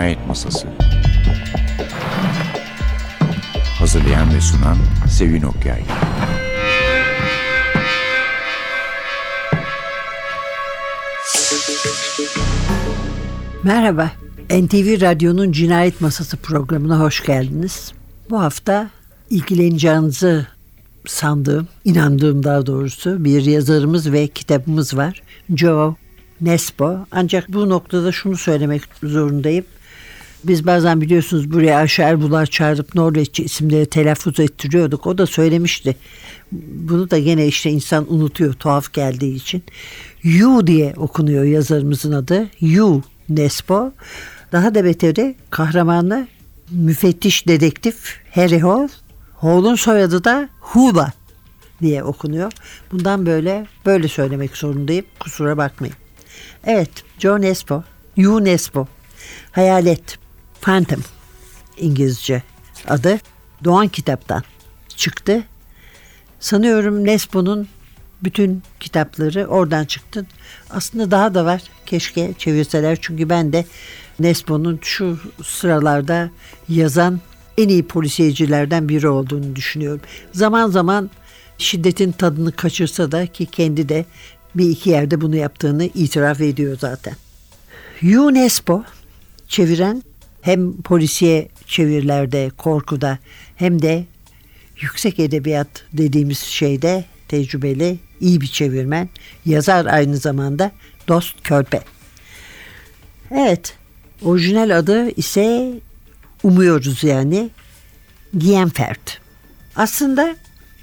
Cinayet Masası Hazırlayan ve sunan Sevin Okyay Merhaba, NTV Radyo'nun Cinayet Masası programına hoş geldiniz. Bu hafta ilgileneceğinizi sandığım, inandığım daha doğrusu bir yazarımız ve kitabımız var. Joe Nesbo. Ancak bu noktada şunu söylemek zorundayım. Biz bazen biliyorsunuz buraya Ayşe Erbular çağırıp Norveççe isimleri telaffuz ettiriyorduk. O da söylemişti. Bunu da gene işte insan unutuyor tuhaf geldiği için. Yu diye okunuyor yazarımızın adı. Yu Nesbo. Daha da beteri kahramanı müfettiş dedektif Harry Hall. Hall'un soyadı da Hula diye okunuyor. Bundan böyle böyle söylemek zorundayım. Kusura bakmayın. Evet, Joe Nesbo, Yu Nesbo. Hayalet, Phantom İngilizce adı. Doğan kitaptan çıktı. Sanıyorum Nesbo'nun bütün kitapları oradan çıktı. Aslında daha da var. Keşke çevirseler çünkü ben de Nesbo'nun şu sıralarda yazan en iyi polisiyecilerden biri olduğunu düşünüyorum. Zaman zaman şiddetin tadını kaçırsa da ki kendi de bir iki yerde bunu yaptığını itiraf ediyor zaten. UNESCO çeviren hem polisiye çevirilerde, korkuda hem de yüksek edebiyat dediğimiz şeyde tecrübeli, iyi bir çevirmen. Yazar aynı zamanda Dost Körpe. Evet, orijinal adı ise umuyoruz yani Gienfert. Aslında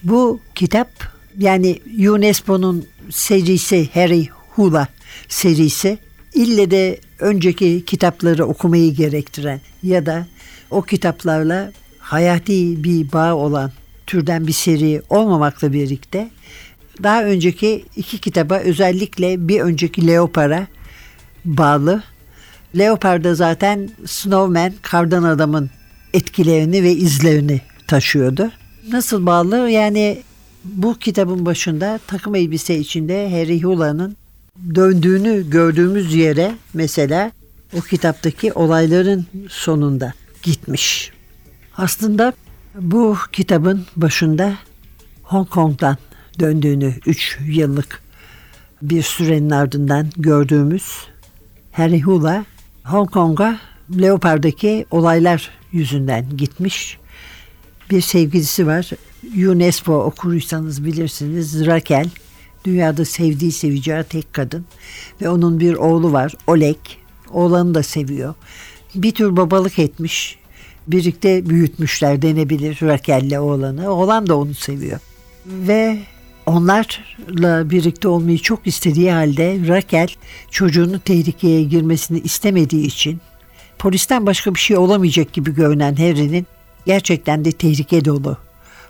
bu kitap yani UNESCO'nun serisi Harry Hula serisi ille de önceki kitapları okumayı gerektiren ya da o kitaplarla hayati bir bağ olan türden bir seri olmamakla birlikte daha önceki iki kitaba özellikle bir önceki Leopar'a bağlı. Leopard'da zaten Snowman, Kardan Adam'ın etkilerini ve izlerini taşıyordu. Nasıl bağlı? Yani bu kitabın başında takım elbise içinde Harry Hula'nın döndüğünü gördüğümüz yere mesela o kitaptaki olayların sonunda gitmiş. Aslında bu kitabın başında Hong Kong'dan döndüğünü 3 yıllık bir sürenin ardından gördüğümüz Harry Hula Hong Kong'a Leopard'daki olaylar yüzünden gitmiş. Bir sevgilisi var. UNESCO okuruysanız bilirsiniz. Raquel. Dünyada sevdiği seveceği tek kadın. Ve onun bir oğlu var. Oleg. Oğlanı da seviyor. Bir tür babalık etmiş. Birlikte büyütmüşler denebilir Raquel'le oğlanı. Oğlan da onu seviyor. Ve onlarla birlikte olmayı çok istediği halde Raquel çocuğunun tehlikeye girmesini istemediği için polisten başka bir şey olamayacak gibi görünen Harry'nin gerçekten de tehlike dolu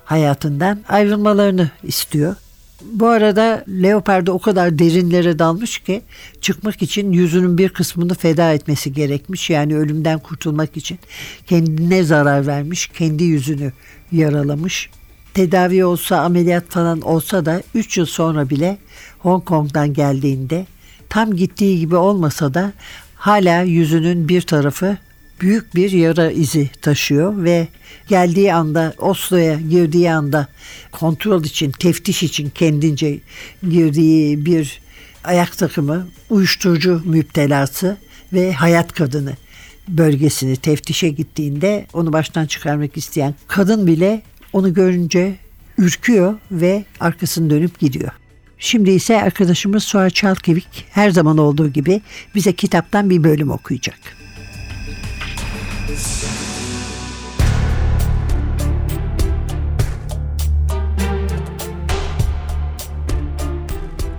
hayatından ayrılmalarını istiyor. Bu arada Leopard'da o kadar derinlere dalmış ki çıkmak için yüzünün bir kısmını feda etmesi gerekmiş. Yani ölümden kurtulmak için kendine zarar vermiş, kendi yüzünü yaralamış. Tedavi olsa, ameliyat falan olsa da 3 yıl sonra bile Hong Kong'dan geldiğinde tam gittiği gibi olmasa da hala yüzünün bir tarafı büyük bir yara izi taşıyor ve geldiği anda Oslo'ya girdiği anda kontrol için, teftiş için kendince girdiği bir ayak takımı, uyuşturucu müptelası ve hayat kadını bölgesini teftişe gittiğinde onu baştan çıkarmak isteyen kadın bile onu görünce ürküyor ve arkasını dönüp gidiyor. Şimdi ise arkadaşımız Suha Çalkevik her zaman olduğu gibi bize kitaptan bir bölüm okuyacak.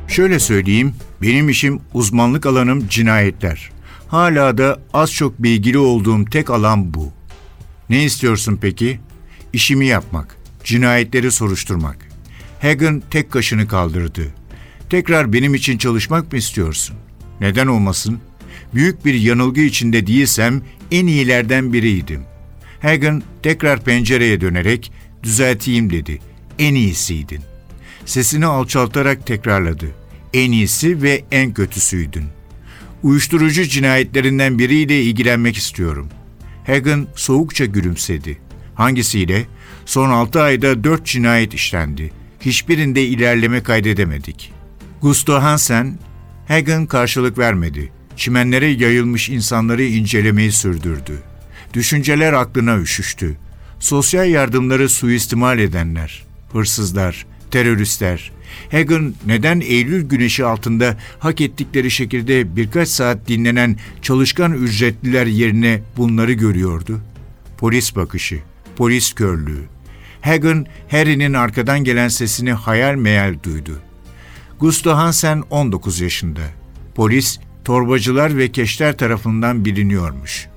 Şöyle söyleyeyim, benim işim uzmanlık alanım cinayetler. Hala da az çok bilgili olduğum tek alan bu. Ne istiyorsun peki? İşimi yapmak, cinayetleri soruşturmak. Hagen tek kaşını kaldırdı. Tekrar benim için çalışmak mı istiyorsun? Neden olmasın? Büyük bir yanılgı içinde değilsem en iyilerden biriydim. Hagen tekrar pencereye dönerek düzelteyim dedi. En iyisiydin. Sesini alçaltarak tekrarladı. En iyisi ve en kötüsüydün. Uyuşturucu cinayetlerinden biriyle ilgilenmek istiyorum. Hagen soğukça gülümsedi. Hangisiyle? Son 6 ayda 4 cinayet işlendi. Hiçbirinde ilerleme kaydedemedik. Gusto Hansen, Hagen karşılık vermedi. Çimenlere yayılmış insanları incelemeyi sürdürdü. Düşünceler aklına üşüştü. Sosyal yardımları suistimal edenler, hırsızlar, teröristler. Hagen neden Eylül güneşi altında hak ettikleri şekilde birkaç saat dinlenen çalışkan ücretliler yerine bunları görüyordu? Polis bakışı, polis körlüğü. Hagen, Harry'nin arkadan gelen sesini hayal meyal duydu. Gusto Hansen 19 yaşında. Polis, torbacılar ve keşler tarafından biliniyormuş.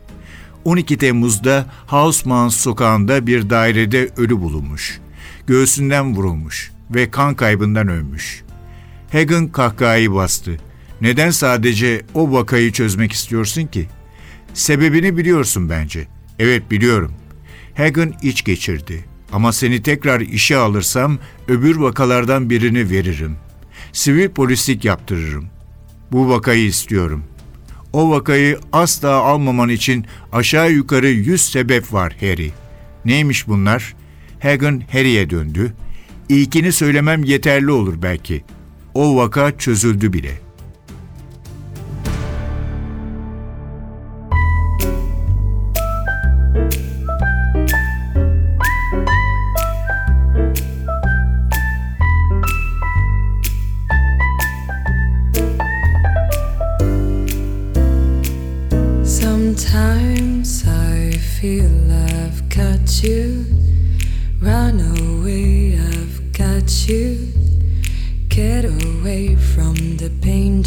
12 Temmuz'da Hausmann sokağında bir dairede ölü bulunmuş. Göğsünden vurulmuş ve kan kaybından ölmüş. Hagen kahkahayı bastı. Neden sadece o vakayı çözmek istiyorsun ki? Sebebini biliyorsun bence. Evet biliyorum. Hagen iç geçirdi. Ama seni tekrar işe alırsam öbür vakalardan birini veririm. Sivil polislik yaptırırım. Bu vakayı istiyorum. O vakayı asla almaman için aşağı yukarı yüz sebep var Harry. Neymiş bunlar? Hagen Harry'e döndü. İlkini söylemem yeterli olur belki. O vaka çözüldü bile.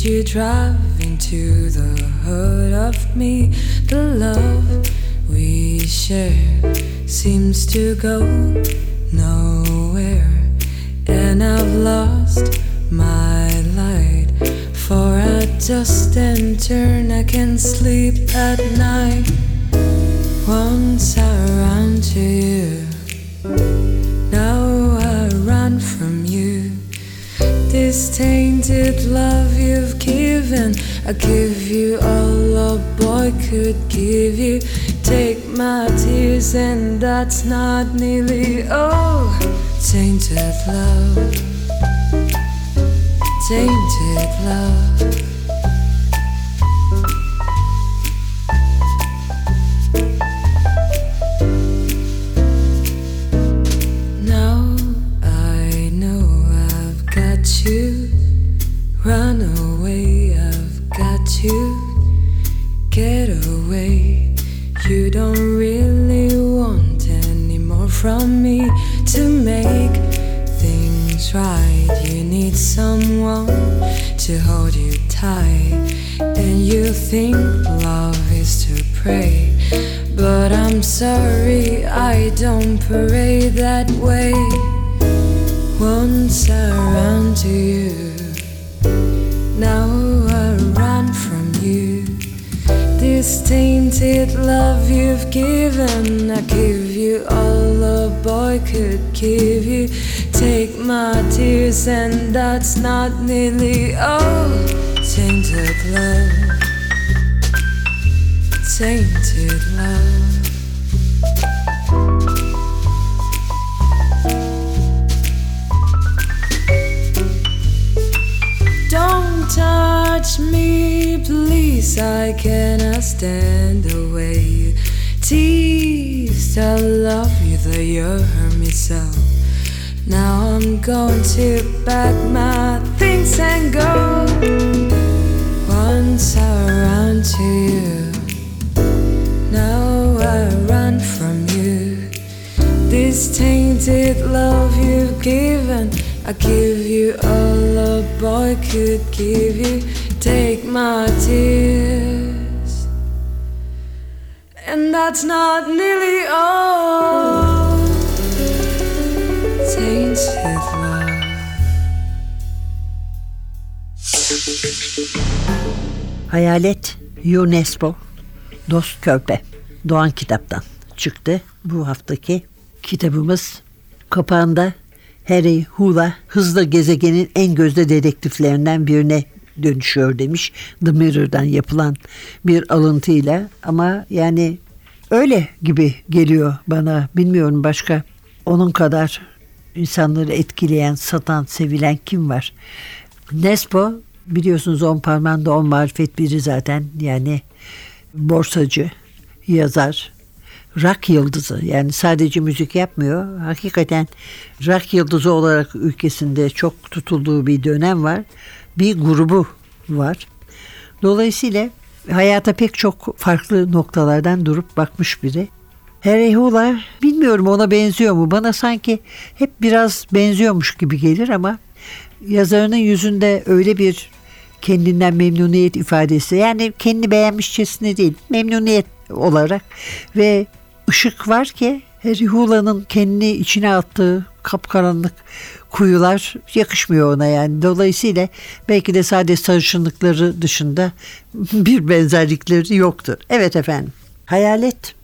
You drive into the heart of me. The love we share seems to go nowhere, and I've lost my light. For a dust and turn, I can sleep at night. I give you all a boy could give you. Take my tears, and that's not nearly all. Tainted love, tainted love. Tainted love you've given, I give you all a boy could give you. Take my tears, and that's not nearly all. Tainted love, tainted love. I cannot stand the way you tease. I love you, though you hurt me so. Now I'm going to pack my things and go. Once I ran to you, now I run from you. This tainted love you've given, I give you all a boy could give you. Take my tears, and that's not nearly all. Tainted love. Hayalet UNESCO Dost Körpe Doğan kitaptan çıktı. Bu haftaki kitabımız kapağında Harry Hula hızlı gezegenin en gözde dedektiflerinden birine dönüşüyor demiş The Mirror'dan yapılan bir alıntıyla ama yani öyle gibi geliyor bana bilmiyorum başka onun kadar insanları etkileyen, satan, sevilen kim var? Nespo biliyorsunuz on parmağında on marifet biri zaten yani borsacı, yazar, rock yıldızı yani sadece müzik yapmıyor. Hakikaten rock yıldızı olarak ülkesinde çok tutulduğu bir dönem var. Bir grubu var. Dolayısıyla hayata pek çok farklı noktalardan durup bakmış biri. Harry Hula bilmiyorum ona benziyor mu? Bana sanki hep biraz benziyormuş gibi gelir ama yazarının yüzünde öyle bir kendinden memnuniyet ifadesi yani kendini beğenmişçesine değil memnuniyet olarak ve ışık var ki Harry Hula'nın kendini içine attığı kapkaranlık kuyular yakışmıyor ona yani. Dolayısıyla belki de sadece sarışınlıkları dışında bir benzerlikleri yoktur. Evet efendim. Hayalet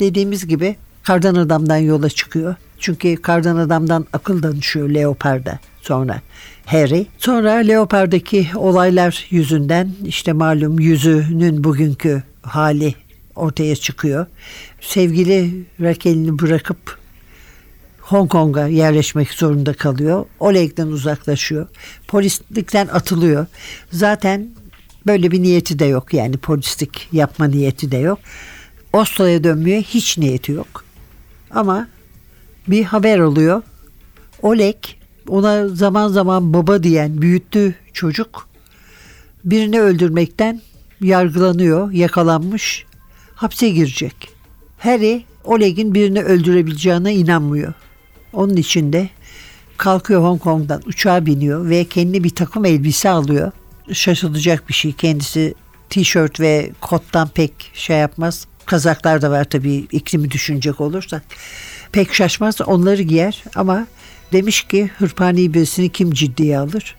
dediğimiz gibi kardan adamdan yola çıkıyor. Çünkü kardan adamdan akıl danışıyor Leopard'a sonra Harry. Sonra Leopard'daki olaylar yüzünden işte malum yüzünün bugünkü hali ortaya çıkıyor. Sevgili Raquel'ini bırakıp Hong Kong'a yerleşmek zorunda kalıyor. Oleg'den uzaklaşıyor. Polislikten atılıyor. Zaten böyle bir niyeti de yok yani polislik yapma niyeti de yok. Oslo'ya dönmeye hiç niyeti yok. Ama bir haber oluyor. Oleg ona zaman zaman baba diyen büyüttüğü çocuk birini öldürmekten yargılanıyor, yakalanmış, hapse girecek. Harry Oleg'in birini öldürebileceğine inanmıyor. Onun için de kalkıyor Hong Kong'dan uçağa biniyor ve kendi bir takım elbise alıyor. Şaşılacak bir şey. Kendisi tişört ve kottan pek şey yapmaz. Kazaklar da var tabii iklimi düşünecek olursak. Pek şaşmaz onları giyer ama demiş ki hırpani birisini kim ciddiye alır?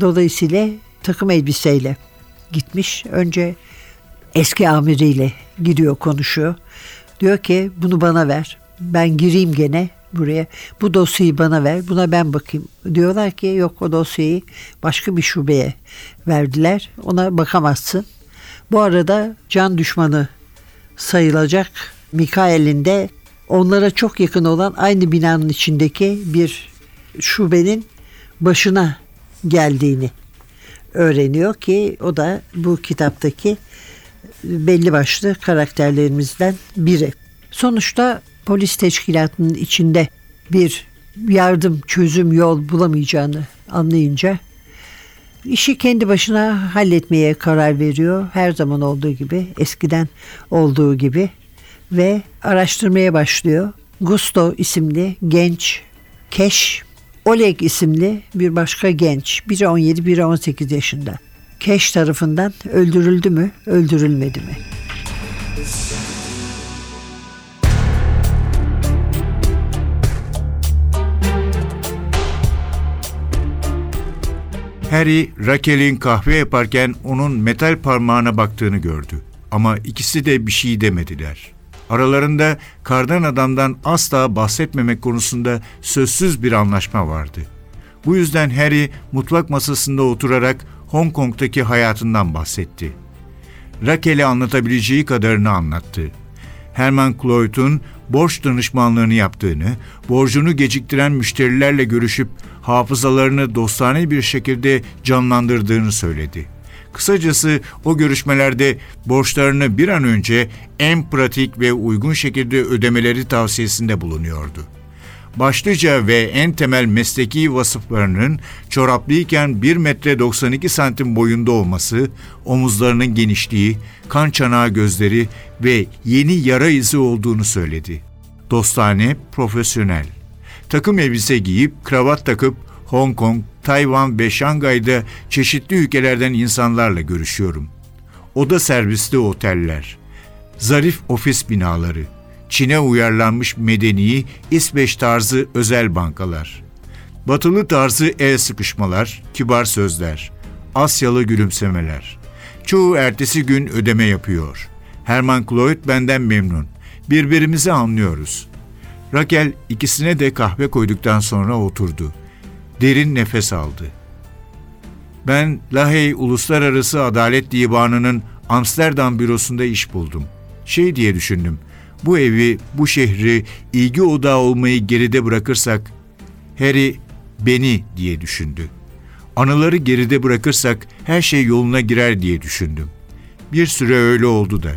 Dolayısıyla takım elbiseyle gitmiş. Önce eski amiriyle gidiyor konuşuyor. Diyor ki bunu bana ver. Ben gireyim gene buraya. Bu dosyayı bana ver. Buna ben bakayım. Diyorlar ki yok o dosyayı başka bir şubeye verdiler. Ona bakamazsın. Bu arada can düşmanı sayılacak Mikael'in de onlara çok yakın olan aynı binanın içindeki bir şubenin başına geldiğini öğreniyor ki o da bu kitaptaki belli başlı karakterlerimizden biri. Sonuçta polis teşkilatının içinde bir yardım, çözüm yol bulamayacağını anlayınca işi kendi başına halletmeye karar veriyor. Her zaman olduğu gibi, eskiden olduğu gibi ve araştırmaya başlıyor. Gusto isimli genç Keş, Oleg isimli bir başka genç, biri 17, biri 18 yaşında. Keş tarafından öldürüldü mü, öldürülmedi mi? Harry, Raquel'in kahve yaparken onun metal parmağına baktığını gördü. Ama ikisi de bir şey demediler. Aralarında kardan adamdan asla bahsetmemek konusunda sözsüz bir anlaşma vardı. Bu yüzden Harry mutfak masasında oturarak Hong Kong'taki hayatından bahsetti. Raquel'e anlatabileceği kadarını anlattı. Herman Cloyd'un borç danışmanlığını yaptığını, borcunu geciktiren müşterilerle görüşüp hafızalarını dostane bir şekilde canlandırdığını söyledi. Kısacası o görüşmelerde borçlarını bir an önce en pratik ve uygun şekilde ödemeleri tavsiyesinde bulunuyordu. Başlıca ve en temel mesleki vasıflarının çoraplıyken 1 metre 92 santim boyunda olması, omuzlarının genişliği, kan çanağı gözleri ve yeni yara izi olduğunu söyledi. Dostane, profesyonel. Takım elbise giyip kravat takıp Hong Kong, Tayvan ve Şangay'da çeşitli ülkelerden insanlarla görüşüyorum. Oda servisli oteller, zarif ofis binaları, Çin'e uyarlanmış medeni İsveç tarzı özel bankalar, batılı tarzı el sıkışmalar, kibar sözler, Asyalı gülümsemeler. Çoğu ertesi gün ödeme yapıyor. Herman Cloyd benden memnun. Birbirimizi anlıyoruz. Raquel ikisine de kahve koyduktan sonra oturdu. Derin nefes aldı. Ben Lahey Uluslararası Adalet Divanı'nın Amsterdam bürosunda iş buldum. Şey diye düşündüm. Bu evi, bu şehri ilgi odağı olmayı geride bırakırsak Harry beni diye düşündü. Anıları geride bırakırsak her şey yoluna girer diye düşündüm. Bir süre öyle oldu da.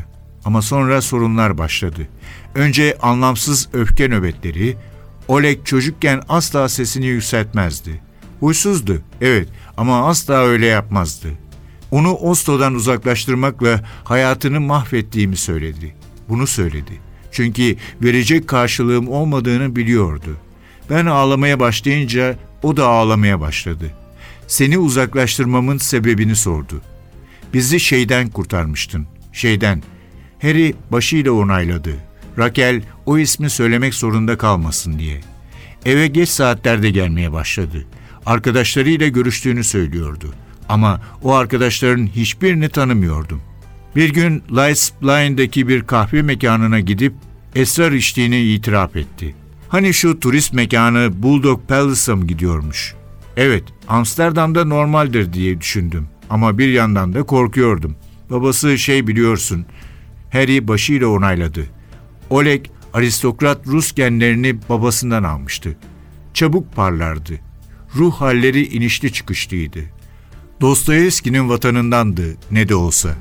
Ama sonra sorunlar başladı. Önce anlamsız öfke nöbetleri. Oleg çocukken asla sesini yükseltmezdi. Huysuzdu, evet ama asla öyle yapmazdı. Onu Oslo'dan uzaklaştırmakla hayatını mahvettiğimi söyledi. Bunu söyledi. Çünkü verecek karşılığım olmadığını biliyordu. Ben ağlamaya başlayınca o da ağlamaya başladı. Seni uzaklaştırmamın sebebini sordu. Bizi şeyden kurtarmıştın. Şeyden. Harry başıyla onayladı. Raquel o ismi söylemek zorunda kalmasın diye. Eve geç saatlerde gelmeye başladı. Arkadaşlarıyla görüştüğünü söylüyordu. Ama o arkadaşların hiçbirini tanımıyordum. Bir gün Blind'daki bir kahve mekanına gidip esrar içtiğini itiraf etti. Hani şu turist mekanı Bulldog Palace'a mı gidiyormuş? Evet, Amsterdam'da normaldir diye düşündüm. Ama bir yandan da korkuyordum. Babası şey biliyorsun, Harry başıyla onayladı. Oleg aristokrat Rus genlerini babasından almıştı. Çabuk parlardı. Ruh halleri inişli çıkışlıydı. Dostoyevski'nin vatanındandı ne de olsa.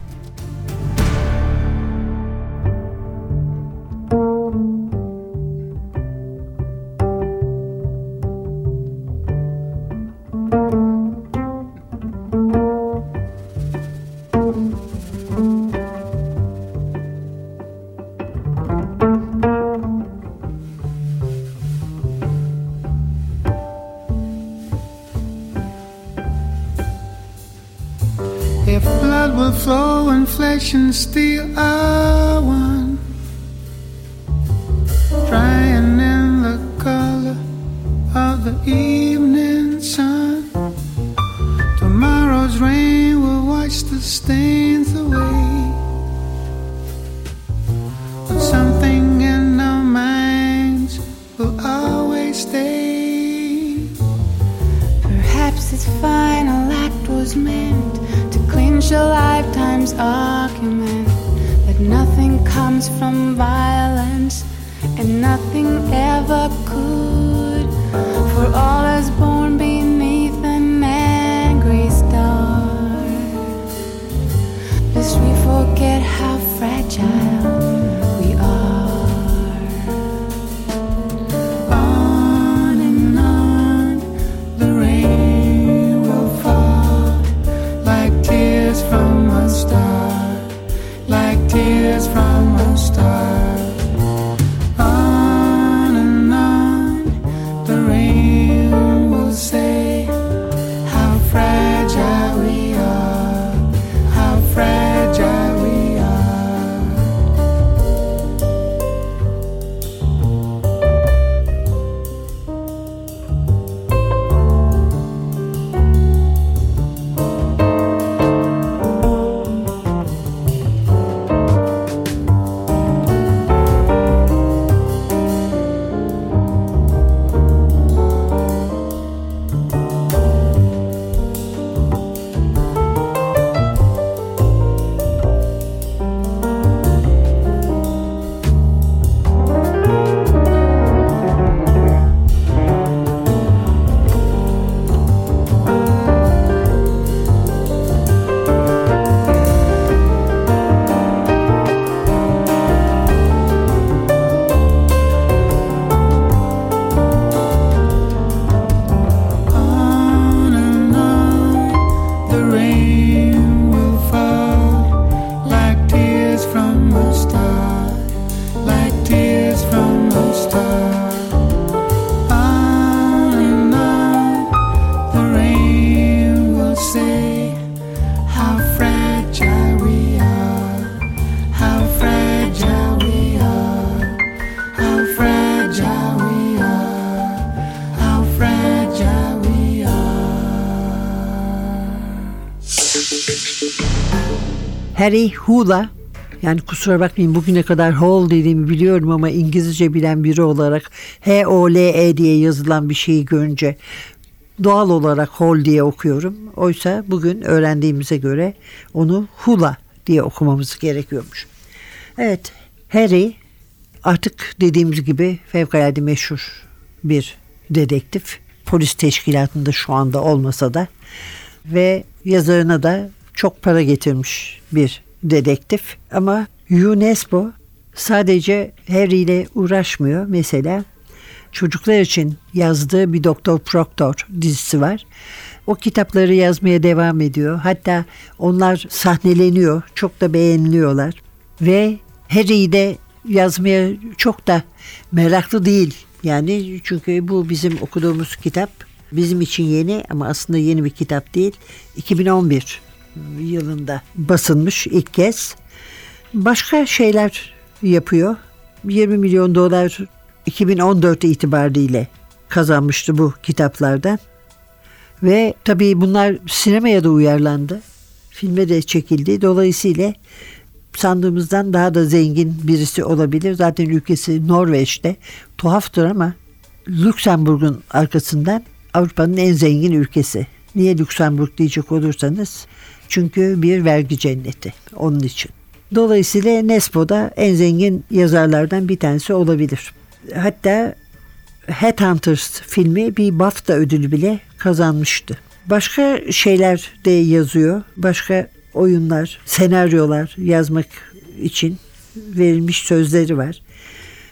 If blood will flow and flesh and steel. Are one, forget how fragile Harry Hula yani kusura bakmayın bugüne kadar Hall dediğimi biliyorum ama İngilizce bilen biri olarak H-O-L-E diye yazılan bir şeyi görünce doğal olarak Hall diye okuyorum. Oysa bugün öğrendiğimize göre onu Hula diye okumamız gerekiyormuş. Evet, Harry artık dediğimiz gibi fevkalade meşhur bir dedektif. Polis teşkilatında şu anda olmasa da ve yazarına da çok para getirmiş bir dedektif. Ama UNESCO sadece Harry ile uğraşmıyor. Mesela çocuklar için yazdığı bir Doktor Proctor dizisi var. O kitapları yazmaya devam ediyor. Hatta onlar sahneleniyor. Çok da beğeniliyorlar. Ve Harry'i de yazmaya çok da meraklı değil. Yani çünkü bu bizim okuduğumuz kitap bizim için yeni ama aslında yeni bir kitap değil. 2011 yılında basılmış ilk kez. Başka şeyler yapıyor. 20 milyon dolar 2014 itibariyle kazanmıştı bu kitaplardan. Ve tabii bunlar sinemaya da uyarlandı. Filme de çekildi. Dolayısıyla sandığımızdan daha da zengin birisi olabilir. Zaten ülkesi Norveç'te. Tuhaftır ama Lüksemburg'un arkasından Avrupa'nın en zengin ülkesi. Niye Lüksemburg diyecek olursanız çünkü bir vergi cenneti onun için. Dolayısıyla Nespo da en zengin yazarlardan bir tanesi olabilir. Hatta Headhunters filmi bir BAFTA ödülü bile kazanmıştı. Başka şeyler de yazıyor. Başka oyunlar, senaryolar yazmak için verilmiş sözleri var.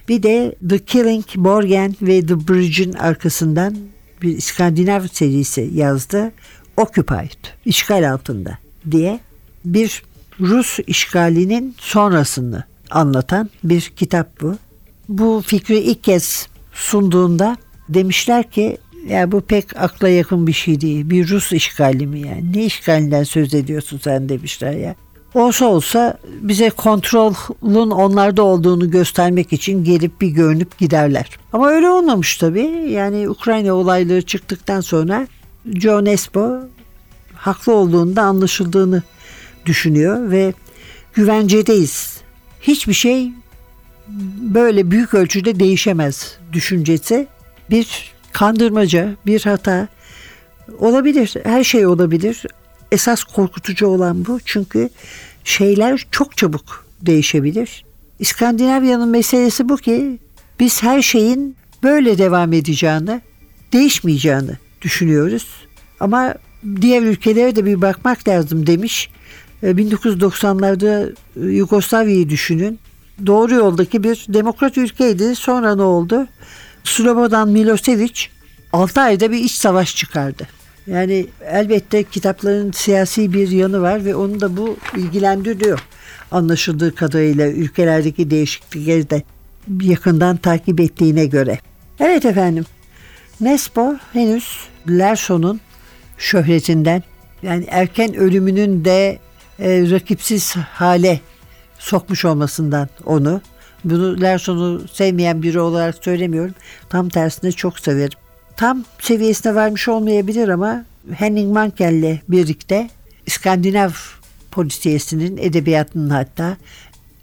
Bir de The Killing, Borgen ve The Bridge'in arkasından bir İskandinav serisi yazdı. Occupied, işgal altında diye bir Rus işgalinin sonrasını anlatan bir kitap bu. Bu fikri ilk kez sunduğunda demişler ki ya bu pek akla yakın bir şey değil. Bir Rus işgali mi yani? Ne işgalinden söz ediyorsun sen demişler ya. Olsa olsa bize kontrolün onlarda olduğunu göstermek için gelip bir görünüp giderler. Ama öyle olmamış tabii. Yani Ukrayna olayları çıktıktan sonra Joe Nesbo haklı olduğunda anlaşıldığını düşünüyor ve güvencedeyiz. Hiçbir şey böyle büyük ölçüde değişemez düşüncesi bir kandırmaca, bir hata olabilir. Her şey olabilir. Esas korkutucu olan bu. Çünkü şeyler çok çabuk değişebilir. İskandinavya'nın meselesi bu ki biz her şeyin böyle devam edeceğini, değişmeyeceğini düşünüyoruz. Ama diğer ülkelere de bir bakmak lazım demiş. 1990'larda Yugoslavya'yı düşünün. Doğru yoldaki bir demokrat ülkeydi. Sonra ne oldu? Slobodan Milosevic 6 ayda bir iç savaş çıkardı. Yani elbette kitapların siyasi bir yanı var ve onu da bu ilgilendiriyor. Anlaşıldığı kadarıyla ülkelerdeki değişiklikleri de yakından takip ettiğine göre. Evet efendim. Nespo henüz Lerson'un şöhretinden yani erken ölümünün de e, rakipsiz hale sokmuş olmasından onu. Bunu Lerson'u sevmeyen biri olarak söylemiyorum. Tam tersine çok severim. Tam seviyesine varmış olmayabilir ama Henning Mankel'le birlikte İskandinav polisiyesinin edebiyatının hatta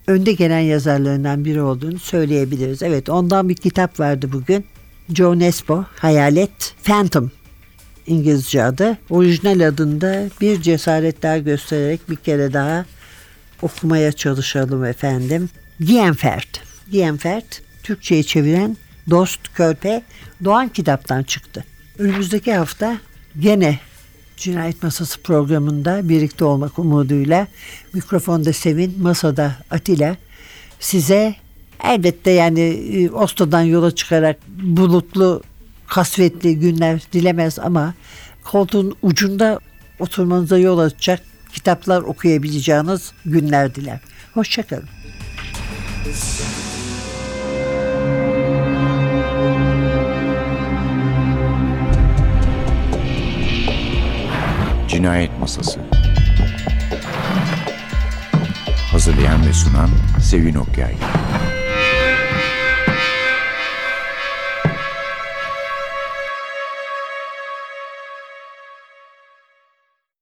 önde gelen yazarlarından biri olduğunu söyleyebiliriz. Evet ondan bir kitap vardı bugün. Joe Nesbo, Hayalet, Phantom İngilizce adı. Orijinal adında bir cesaret daha göstererek bir kere daha okumaya çalışalım efendim. Gienfert. Gienfert Türkçe'ye çeviren Dost Körpe Doğan kitaptan çıktı. Önümüzdeki hafta gene Cinayet Masası programında birlikte olmak umuduyla mikrofonda Sevin, masada Atilla size elbette yani e, Oslo'dan yola çıkarak bulutlu, kasvetli günler dilemez ama koltuğun ucunda oturmanıza yol açacak kitaplar okuyabileceğiniz günler diler. Hoşçakalın. Cinayet Masası Hazırlayan ve sunan Sevin Okyay